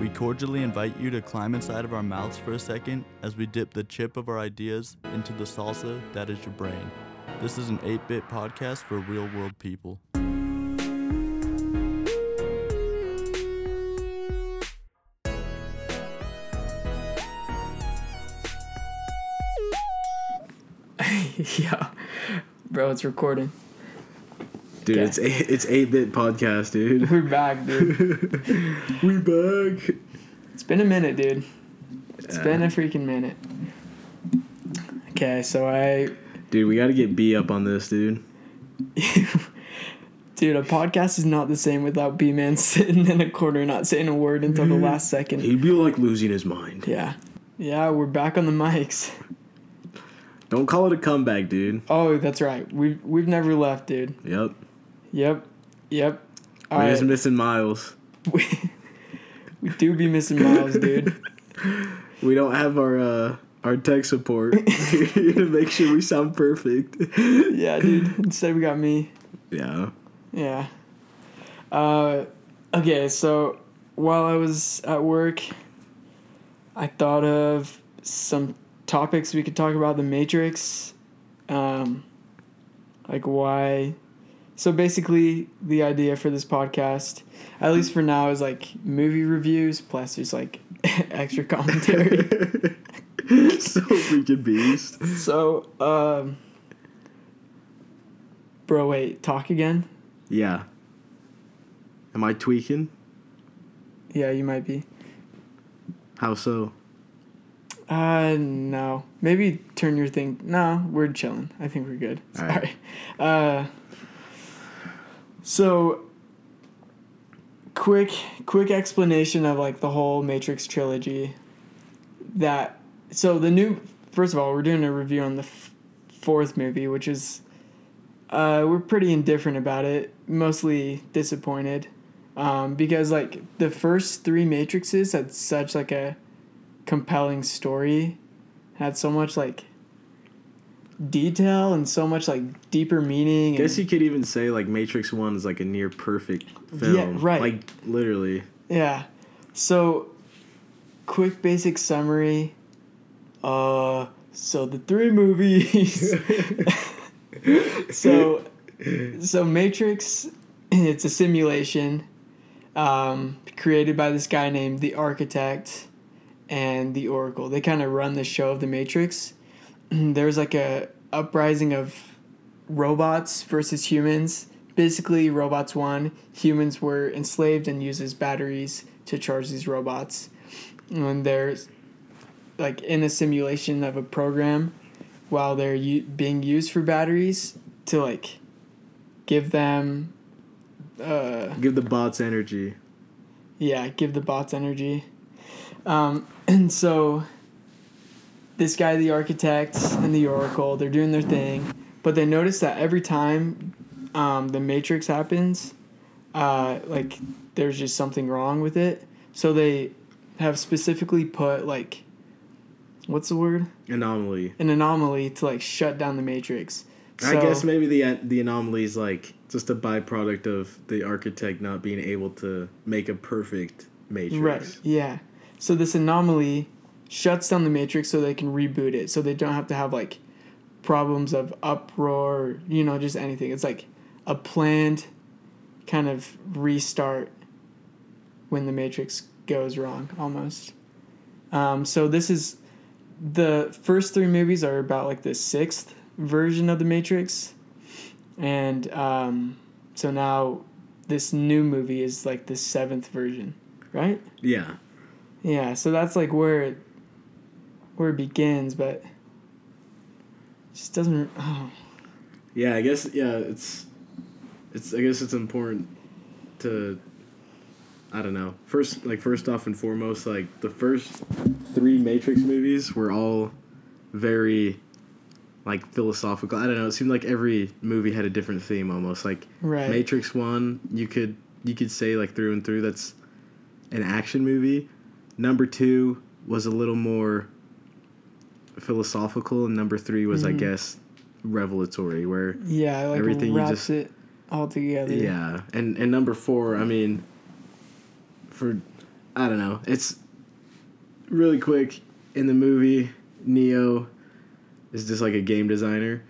We cordially invite you to climb inside of our mouths for a second as we dip the chip of our ideas into the salsa that is your brain. This is an 8 bit podcast for real world people. yeah, bro, it's recording. Dude, Okay. it's eight, it's eight bit podcast, dude. We're back, dude. we back. It's been a minute, dude. It's Yeah. been a uh, freaking minute. Okay, so I, Dude, we got to get B up on this, dude. dude, a podcast is not the same without B Man sitting in a corner not saying a word until the last second. He'd be like losing his mind. Yeah, yeah, we're back on the mics. Don't call it a comeback, dude. Oh, that's right. We've we've never left, dude. Yep. Yep, yep. All We're right. just missing Miles. we, we do be missing Miles, dude. We don't have our uh our tech support to make sure we sound perfect. Yeah, dude. Instead, we got me. Yeah. Yeah. Uh, okay, so while I was at work, I thought of some topics we could talk about the Matrix. Um, like why. So basically, the idea for this podcast, at least for now, is like movie reviews plus just like extra commentary. so freaking beast. so, um, bro, wait, talk again? Yeah. Am I tweaking? Yeah, you might be. How so? Uh, no. Maybe turn your thing. No, we're chilling. I think we're good. All Sorry. right. Uh, so quick, quick explanation of like the whole Matrix trilogy. That so the new. First of all, we're doing a review on the f- fourth movie, which is. Uh, we're pretty indifferent about it. Mostly disappointed, um, because like the first three Matrixes had such like a compelling story had so much like detail and so much like deeper meaning I guess you could even say like Matrix One is like a near perfect film. Yeah, right. Like literally. yeah so quick basic summary uh so the three movies so so matrix it's a simulation um, created by this guy named the architect and the oracle they kind of run the show of the matrix there's like a uprising of robots versus humans basically robots won humans were enslaved and used as batteries to charge these robots and there's like in a simulation of a program while they're u- being used for batteries to like give them uh Give the bots energy. yeah, give the bots energy. Um, and so this guy, the architect and the oracle, they're doing their thing, but they notice that every time um, the matrix happens, uh, like there's just something wrong with it. So they have specifically put like, what's the word? Anomaly. An anomaly to like shut down the matrix. I guess maybe the the anomaly is like just a byproduct of the architect not being able to make a perfect matrix. Right. Yeah. So this anomaly shuts down the matrix so they can reboot it. So they don't have to have like problems of uproar, you know, just anything. It's like a planned kind of restart when the matrix goes wrong almost. Um, so this is the first three movies are about like the sixth version of the matrix and um, so now this new movie is like the seventh version right Yeah. yeah so that's like where it where it begins but it just doesn't oh, Yeah, I guess yeah, it's it's I guess it's important to I don't know. First like first off and foremost, like the first three Matrix movies were all very like philosophical. I don't know, it seemed like every movie had a different theme almost. Like right Matrix 1, you could you could say like through and through that's an action movie. Number 2 was a little more philosophical and number 3 was I Mhm. guess revelatory where yeah like everything you just- it all together yeah, and and number four, I mean, for I don't know. It's really quick in the movie. Neo is just like a game designer,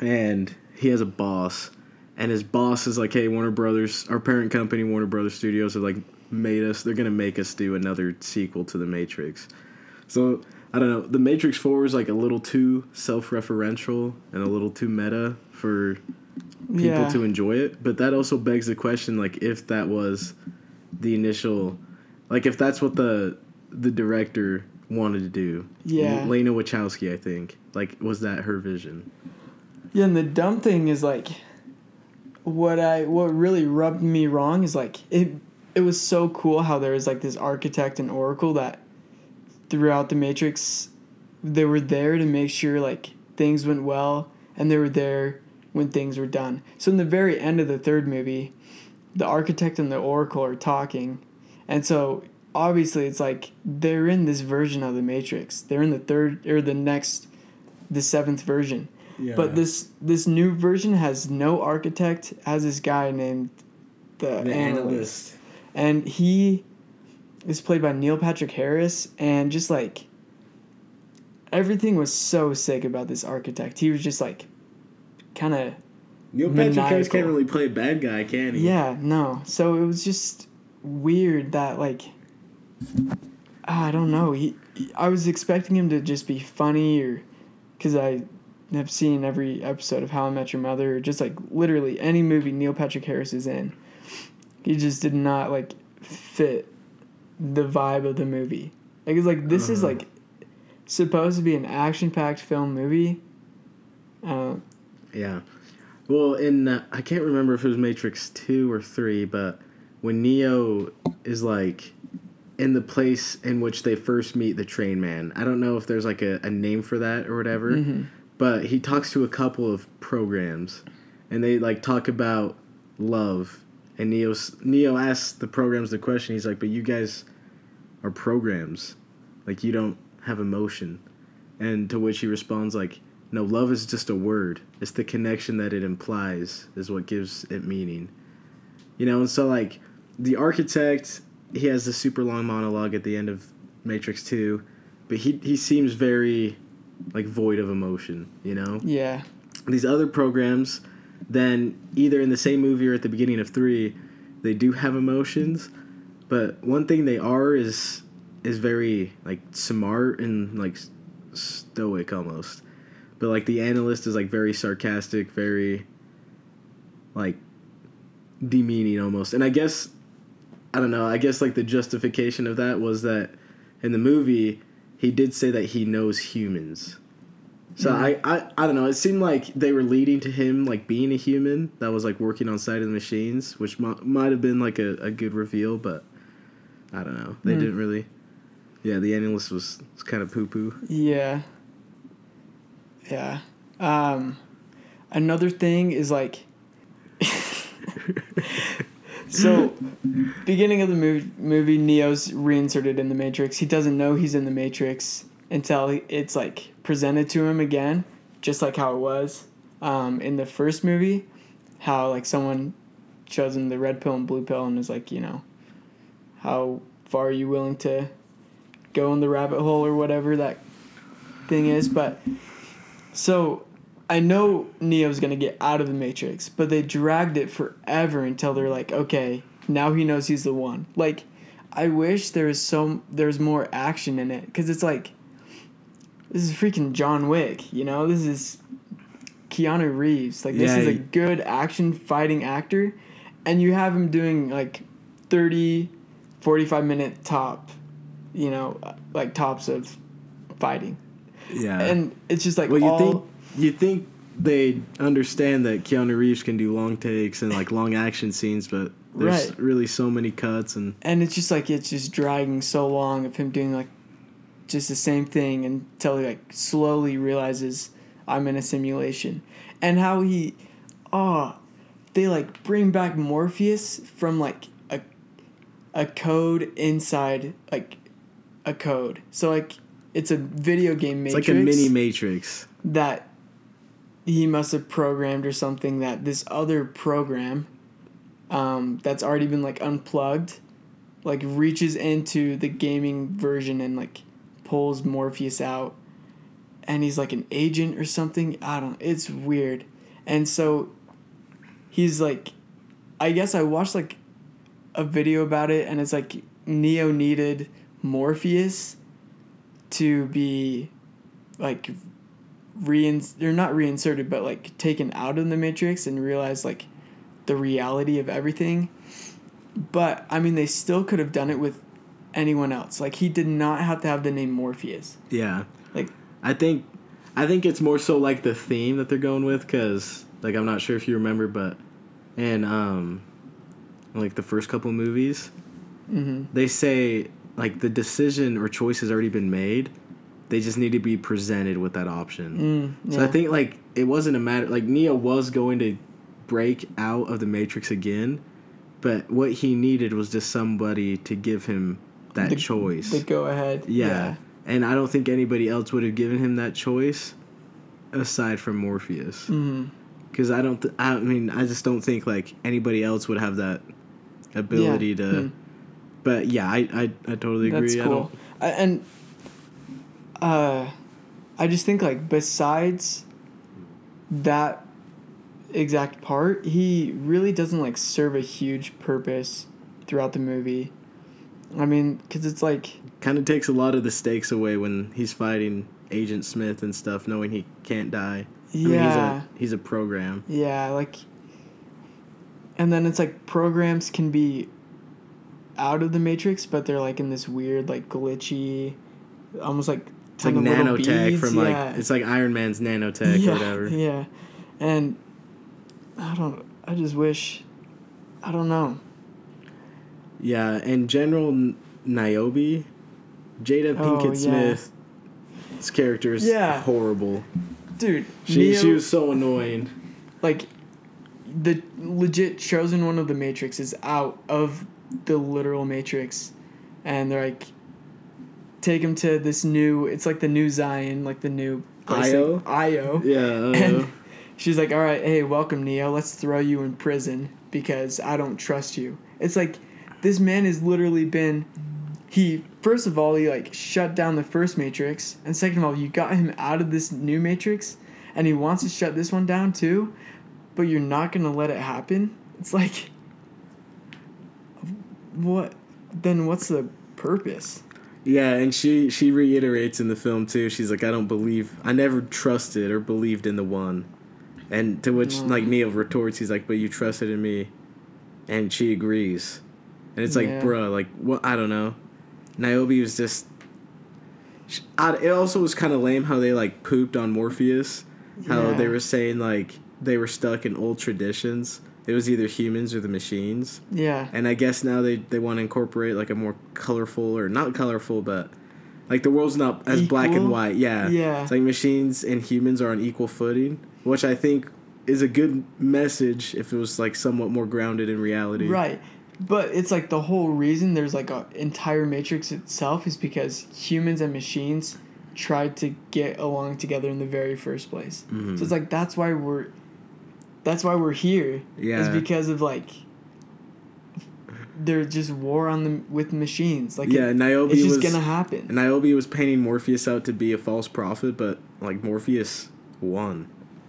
and he has a boss, and his boss is like, "Hey, Warner Brothers, our parent company, Warner Brothers Studios, have like made us. They're gonna make us do another sequel to The Matrix." So I don't know. The Matrix Four is like a little too self-referential and a little too meta for people yeah. to enjoy it. But that also begs the question, like, if that was the initial, like, if that's what the the director wanted to do. Yeah. Lena Wachowski, I think. Like, was that her vision? Yeah, and the dumb thing is like what I what really rubbed me wrong is like it it was so cool how there was like this architect and oracle that throughout the matrix they were there to make sure like things went well and they were there when things were done. So in the very end of the third movie, the architect and the oracle are talking. And so obviously it's like they're in this version of the matrix. They're in the third or the next the seventh version. Yeah. But this this new version has no architect. Has this guy named the, analyst. and he is played by Neil Patrick Harris, and just like everything was so sick about this architect. He was just like kind of Neil Patrick Harris can't really play a bad guy, can he? yeah no. So it was just weird that like ah, I don't know. He, he- I was expecting him to just be funny or because I have seen every episode of How I Met Your Mother or just like literally any movie Neil Patrick Harris is in. He just did not like fit the vibe of the movie. Like it's like this is like supposed to be an action packed film movie. Uh, Yeah. Well, in uh, I can't remember if it was Matrix 2 or 3, but when Neo is like in the place in which they first meet the train man. I don't know if there's like a, a name for that or whatever, Mhm. but he talks to a couple of programs and they like talk about love and Neo's, Neo asks the programs the question. He's like, "But you guys are programs. Like you don't have emotion." And to which he responds like, "No, love is just a word. It's the connection that it implies is what gives it meaning." You know, and so like the architect, he has the super long monologue at the end of Matrix 2, but he he seems very like void of emotion, you know? yeah. These other programs then either in the same movie or at the beginning of 3, they do have emotions, but one thing they are is is very like smart and like stoic almost. But like the analyst is like very sarcastic, very like demeaning almost. And I guess I don't know, I guess like the justification of that was that in the movie he did say that he knows humans. So I, I I don't know, it seemed like they were leading to him like being a human that was like working on side of the machines, which might, might have been like a, a good reveal, but I don't know. They Hmm. didn't really Yeah, the analyst was, was kind of poo poo. Yeah. Yeah. Um, another thing is like, so beginning of the movie, movie, Neo's reinserted in the Matrix. He doesn't know he's in the Matrix until it's like presented to him again, just like how it was um, in the first movie. How like someone shows him the red pill and blue pill and is like, you know, how far are you willing to go in the rabbit hole or whatever that thing is. But so I know Neo's gonna get out of the Matrix, but they dragged it forever until they're like, okay, now he knows he's the one. Like, I wish there was some there's more action in it because it's like this is freaking John Wick, you know. This is Keanu Reeves. Like this Yeah, is a good action fighting actor, and you have him doing like 30, 45 minute top, you know, uh, like tops of fighting, Yeah. and it's just like well, you think you think they understand that Keanu Reeves can do long takes and like long action scenes, but there's Right. really so many cuts and and it's just like it's just dragging so long of him doing like just the same thing until he like slowly realizes I'm in a simulation and how he oh they like bring back Morpheus from like a a code inside like a code so like it's a video game it's matrix like a mini Matrix. that he must have programmed or something that this other program um, that's already been like unplugged like reaches into the gaming version and like pulls Morpheus out and he's like an agent or something. I don't it's weird. And so he's like I guess I watched like a video about it and it's like Neo needed Morpheus to be like reins they're not reinserted but like taken out of the matrix and realize like the reality of everything but i mean they still could have done it with anyone else like he did not have to have the name morpheus Yeah. like I think I think it's more so like the theme that they're going with cuz like I'm not sure if you remember but in um like the first couple movies mm-hmm. they say like the decision or choice has already been made. They just need to be presented with that option. mm, So. I think like it wasn't a matter like Neo was going to break out of the Matrix again, but what he needed was just somebody to give him that The- choice. the go ahead yeah. And I don't think anybody else would have given him that choice aside from Morpheus. mm Cuz I don't th- I mean I just don't think like anybody else would have that ability to Mm. But yeah, I I, I totally agree. That's I cool. don't I, and uh, I just think like besides that exact part, he really doesn't like serve a huge purpose throughout the movie. I mean, because it's like kind of takes a lot of the stakes away when he's fighting Agent Smith and stuff, knowing he can't die. I mean, yeah, he's a he's a program. yeah, like, and then it's like programs can be out of the matrix, but they're like in this weird like glitchy, almost like It's like ton of little nanotech from like yeah. it's like Iron Man's nanotech yeah, or whatever. Yeah, and I don't. I just wish. I don't know. Yeah, and General Niobe, Jada Oh, Pinkett yeah. Smith's character is Yeah. horrible. Dude, She Neo, she was so annoying. like the legit chosen one of the Matrix is out of the literal Matrix, and they're like, take him to this new. It's like the new Zion, like the new place, Io? like, Io. Yeah. uh, And she's like, all right, hey, welcome, Neo. Let's throw you in prison because I don't trust you. It's like this man has literally been. He first of all he like shut down the first Matrix, and second of all you got him out of this new Matrix, and he wants to shut this one down too, but you're not gonna let it happen. It's like, what? Then what's the purpose? yeah, and she she reiterates in the film too. She's like, I don't believe, I never trusted or believed in the one, and to which Mm. like Neo retorts, he's like, but you trusted in me, and she agrees, and it's like, Yeah. bruh, like what? I don't know. Niobe was just. sh- I, it also was kind of lame how they like pooped on Morpheus, how Yeah. they were saying like they were stuck in old traditions. It was either humans or the machines. Yeah. And I guess now they, they want to incorporate like a more colorful or not colorful, but like the world's not as black and white. Yeah. Yeah. It's like machines and humans are on equal footing, which I think is a good message if it was like somewhat more grounded in reality. Right. But it's like the whole reason there's like a entire matrix itself is because humans and machines tried to get along together in the very first place. Mhm. So it's like that's why we're that's why we're here. Is Yeah. Is because of like there's just war on the with machines. Like yeah, it- Niobe it's just was gonna happen. Niobe was painting Morpheus out to be a false prophet, but like Morpheus won.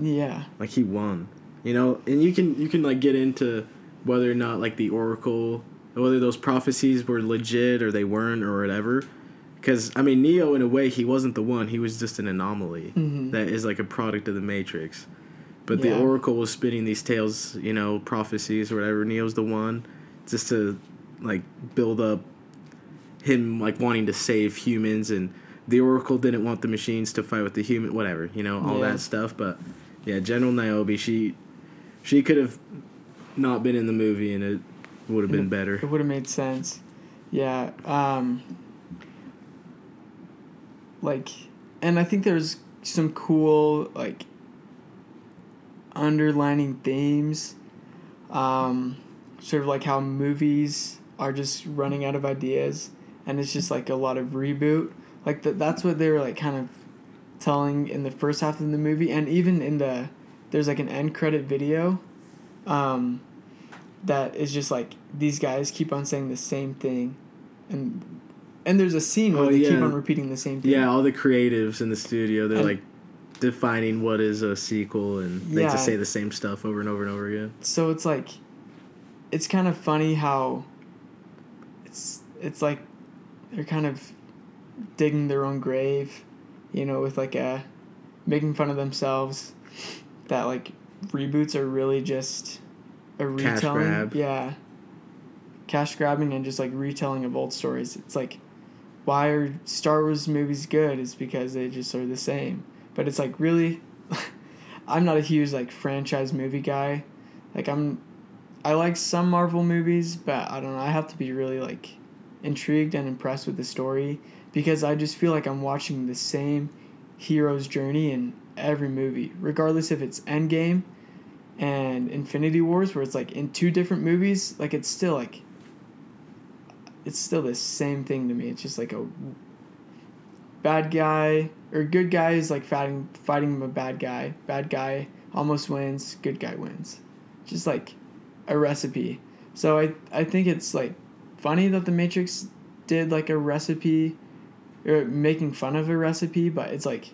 yeah. like he won you know and you can you can like get into whether or not like the oracle whether those prophecies were legit or they weren't or whatever. Because i mean neo in a way he wasn't the one. He was just an anomaly Mhm. that is like a product of the matrix. But the oracle was spinning these tales you know prophecies or whatever. Neo's the one just to like build up him like wanting to save humans. And the oracle didn't want the machines to fight with the human whatever you know all Yeah. that stuff. But yeah general niobe she she could have not been in the movie and it would have been better It would have made sense. Yeah. Um, like, and I think there's some cool, like, underlining themes. Um, sort of like how movies are just running out of ideas and it's just like a lot of reboot. Like, th- that's what they were, like, kind of telling in the first half of the movie. And even in the, there's like an end credit video. Um, that is just like these guys keep on saying the same thing, and and there's a scene where Oh, they keep on repeating the same thing. Yeah, all the creatives in the studio, they're And- like defining what is a sequel, and they Yeah. just say the same stuff over and over and over again. So it's like, it's kind of funny how. It's it's like, they're kind of, digging their own grave, you know, with like a, making fun of themselves, that like reboots are really just, a Cash retelling. grab. Yeah. Cash grabbing and just like retelling of old stories. It's like, why are Star Wars movies good? It's because they just are the same. But it's like really, I'm not a huge like franchise movie guy. Like I'm, I like some Marvel movies, but I don't know. I have to be really like intrigued and impressed with the story because I just feel like I'm watching the same hero's journey in every movie, regardless if it's Endgame and Infinity Wars, where it's like in two different movies. Like it's still like, it's still the same thing to me. It's just like a bad guy or good guy is like fighting fighting a bad guy. Bad guy almost wins. Good guy wins. Just like a recipe. So I I think it's like funny that the Matrix did like a recipe or making fun of a recipe, but it's like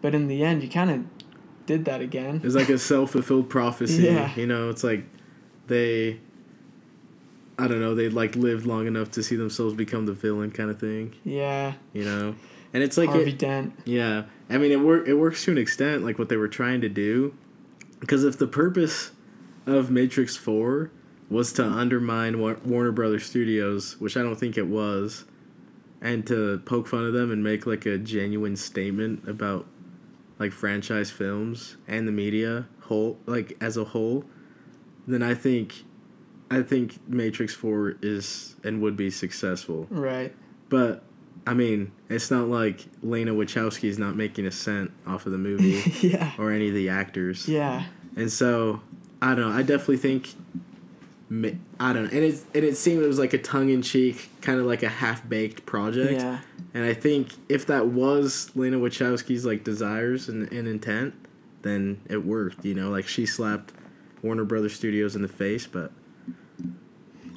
but in the end you kind of did that again. It's like a self fulfilled prophecy. Yeah. You know, it's like they, I don't know, they like lived long enough to see themselves become the villain kind of thing. Yeah. You know, and it's like Harvey it, Dent. yeah. I mean, it work it works to an extent, like what they were trying to do, because if the purpose of Matrix Four was to undermine Wa- Warner Brothers Studios, which I don't think it was, and to poke fun of them and make like a genuine statement about like franchise films and the media whole like as a whole, then I think I think Matrix 4 is and would be successful. Right. But I mean, it's not like Lena Wachowski's not making a cent off of the movie yeah. or any of the actors. Yeah. And so, I don't know. I definitely think. I don't know, and it and it seemed it was like a tongue in cheek, kind of like a half baked project. Yeah. And I think if that was Lena Wachowski's like desires and, and intent, then it worked. You know, like she slapped Warner Brothers Studios in the face, but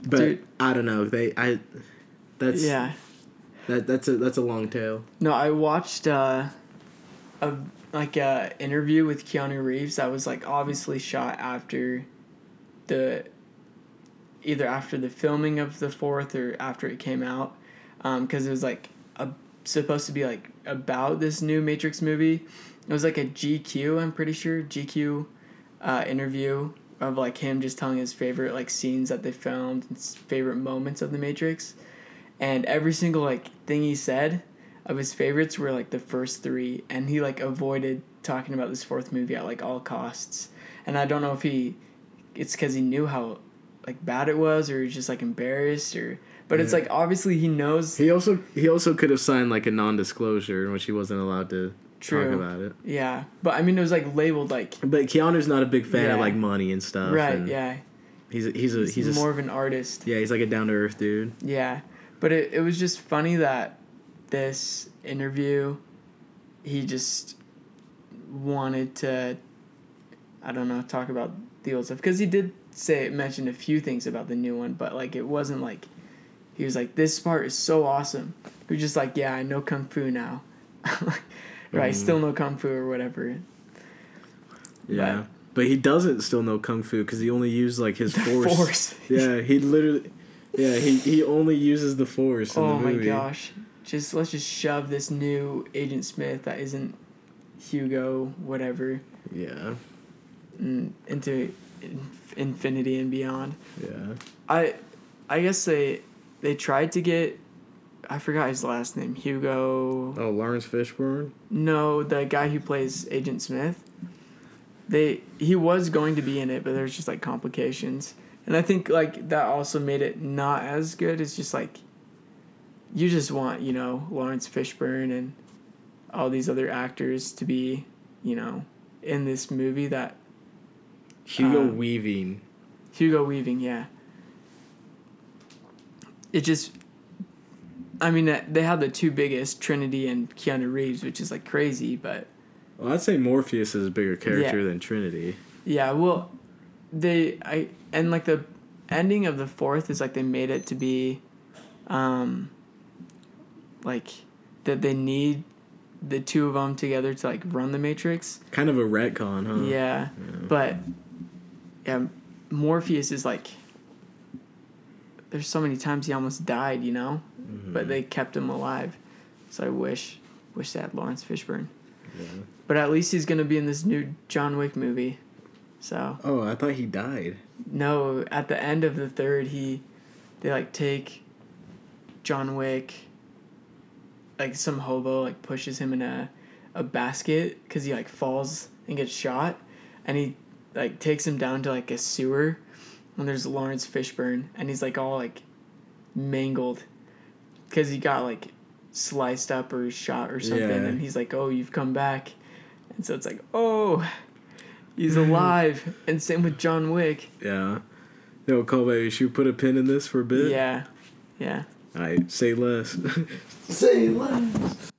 but Dude. I don't know. They I that's Yeah. that that's a that's a long tail. No, I watched uh, a like a interview with Keanu Reeves that was like obviously shot after the either after the filming of the fourth or after it came out because it was like a, supposed to be like about this new Matrix movie. It was like a GQ, I'm pretty sure GQ uh, interview of like him just telling his favorite like scenes that they filmed, his favorite moments of the Matrix, and every single like thing he said of his favorites were like the first three, and he like avoided talking about this fourth movie at like all costs. And I don't know if he, it's because he knew how like bad it was, or he's just like embarrassed, or but it's like obviously he knows. He also he also could have signed like a non disclosure in which he wasn't allowed to True. talk about it. Yeah, but I mean it was like labeled like But Keanu's not a big fan of like money and stuff. right. and Yeah, He's a, he's a he's, he's a, more of an artist. yeah he's like a down to earth dude. Yeah, but it, it was just funny that this interview, he just wanted to, I don't know, talk about the old stuff because he did say mention a few things about the new one, but like it wasn't like he was like this part is so awesome. He was just like yeah I know kung fu now, right? Mm. Still know kung fu or whatever. Yeah, but he doesn't still know kung fu because he only used like his force. Force. Yeah, he literally. Yeah, he, he only uses the force in oh the my gosh just let's just shove this new agent smith that isn't hugo whatever Yeah, into infinity and beyond yeah. i i guess they they tried to get i forgot his last name hugo. Oh, Laurence Fishburne. no the guy who plays agent smith. They he was going to be in it but there's just like complications. And i think like that also made it not as good. It's just like you just want you know laurence fishburne and all these other actors to be you know in this movie that Hugo Um, Weaving. hugo weaving yeah it just i mean they have the two biggest trinity and keanu reeves which is like crazy but Well, I'd say Morpheus is a bigger character Yeah. than Trinity. Yeah, well, they I and like the ending of the fourth is like they made it to be, um, like that they need the two of them together to like run the Matrix. Kind of a retcon, huh? Yeah, but yeah, Morpheus is like. There's so many times he almost died, you know, Mm-hmm. but they kept him alive. So I wish, wish they had Laurence Fishburne. Yeah. But at least he's gonna be in this new John Wick movie. So Oh, I thought he died. no, at the end of the third, he, they like take. John Wick. Like some hobo like pushes him in a, a basket because he like falls and gets shot, and he like takes him down to like a sewer, and there's Laurence Fishburne, and he's like all like, mangled, because he got like, sliced up or shot or something, Yeah. and he's like, oh, you've come back, and so it's like, oh, he's alive, and same with John Wick. Yeah. Yo, Kobe, should we put a pin in this for a bit? Yeah, yeah. Alright, say less. say less.